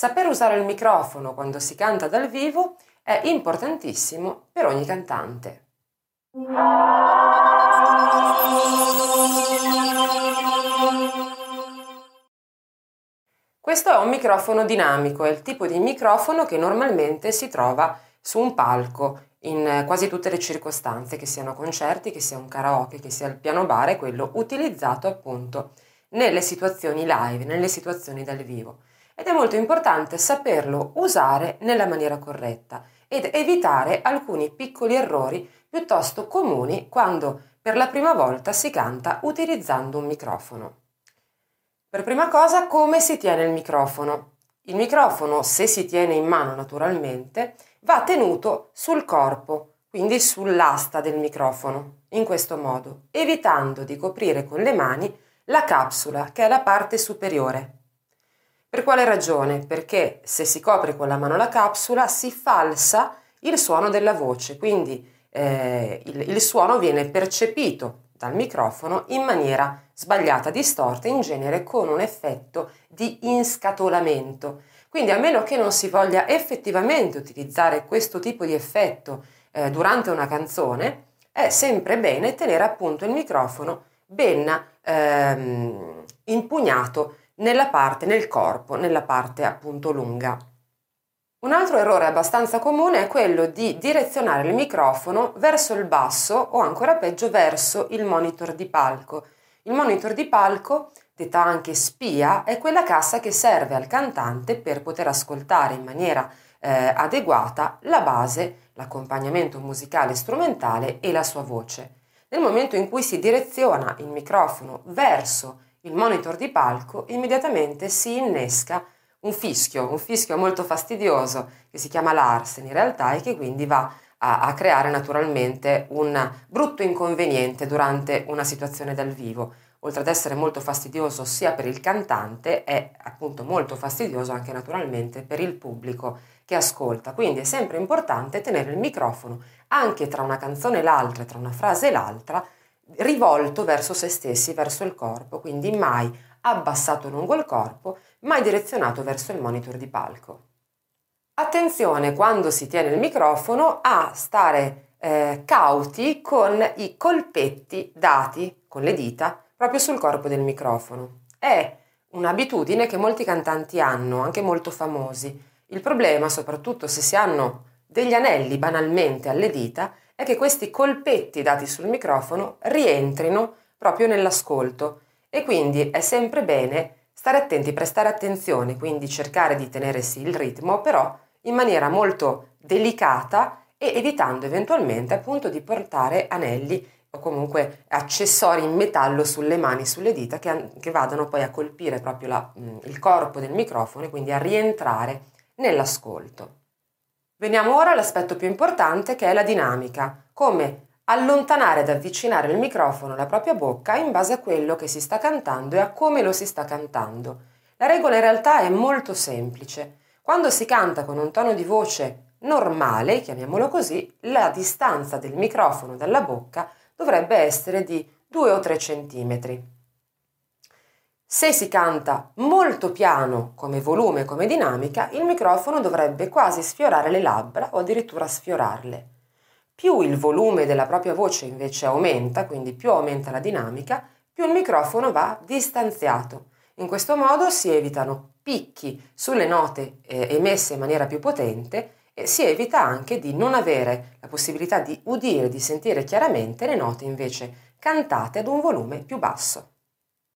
Saper usare il microfono quando si canta dal vivo è importantissimo per ogni cantante. Questo è un microfono dinamico, è il tipo di microfono che normalmente si trova su un palco in quasi tutte le circostanze, che siano concerti, che sia un karaoke, che sia il piano bar, è quello utilizzato appunto nelle situazioni live, nelle situazioni dal vivo. Ed è molto importante saperlo usare nella maniera corretta ed evitare alcuni piccoli errori piuttosto comuni quando per la prima volta si canta utilizzando un microfono. Per prima cosa, come si tiene il microfono? Il microfono, se si tiene in mano naturalmente, va tenuto sul corpo, quindi sull'asta del microfono, in questo modo, evitando di coprire con le mani la capsula, che è la parte superiore. Per quale ragione? Perché se si copre con la mano la capsula si falsa il suono della voce, quindi eh, il, il suono viene percepito dal microfono in maniera sbagliata, distorta, in genere con un effetto di inscatolamento. Quindi a meno che non si voglia effettivamente utilizzare questo tipo di effetto eh, durante una canzone, è sempre bene tenere appunto il microfono ben ehm, impugnato nella parte, nel corpo, nella parte appunto lunga. Un altro errore abbastanza comune è quello di direzionare il microfono verso il basso o ancora peggio verso il monitor di palco. Il monitor di palco, detta anche spia, è quella cassa che serve al cantante per poter ascoltare in maniera eh, adeguata la base, l'accompagnamento musicale strumentale e la sua voce. Nel momento in cui si direziona il microfono verso il monitor di palco, immediatamente si innesca un fischio, un fischio molto fastidioso che si chiama Larsen in realtà e che quindi va a, a, creare naturalmente un brutto inconveniente durante una situazione dal vivo. Oltre ad essere molto fastidioso sia per il cantante, è appunto molto fastidioso anche naturalmente per il pubblico che ascolta. Quindi è sempre importante tenere il microfono anche tra una canzone e l'altra, tra una frase e l'altra, rivolto verso se stessi, verso il corpo, quindi mai abbassato lungo il corpo, mai direzionato verso il monitor di palco. Attenzione quando si tiene il microfono a stare eh, cauti con i colpetti dati con le dita proprio sul corpo del microfono. È un'abitudine che molti cantanti hanno, anche molto famosi. Il problema, soprattutto se si hanno degli anelli banalmente alle dita, è che questi colpetti dati sul microfono rientrino proprio nell'ascolto e quindi è sempre bene stare attenti, prestare attenzione, quindi cercare di tenere sì il ritmo, però in maniera molto delicata e evitando eventualmente appunto di portare anelli o comunque accessori in metallo sulle mani, sulle dita che, che vadano poi a colpire proprio la, il corpo del microfono e quindi a rientrare nell'ascolto. Veniamo ora all'aspetto più importante che è la dinamica, come allontanare ed avvicinare il microfono alla propria bocca in base a quello che si sta cantando e a come lo si sta cantando. La regola in realtà è molto semplice. Quando si canta con un tono di voce normale, chiamiamolo così, la distanza del microfono dalla bocca dovrebbe essere di 2 o 3 centimetri. Se si canta molto piano come volume, come dinamica, il microfono dovrebbe quasi sfiorare le labbra o addirittura sfiorarle. Più il volume della propria voce invece aumenta, quindi più aumenta la dinamica, più il microfono va distanziato. In questo modo si evitano picchi sulle note eh, emesse in maniera più potente e si evita anche di non avere la possibilità di udire, di sentire chiaramente le note invece cantate ad un volume più basso.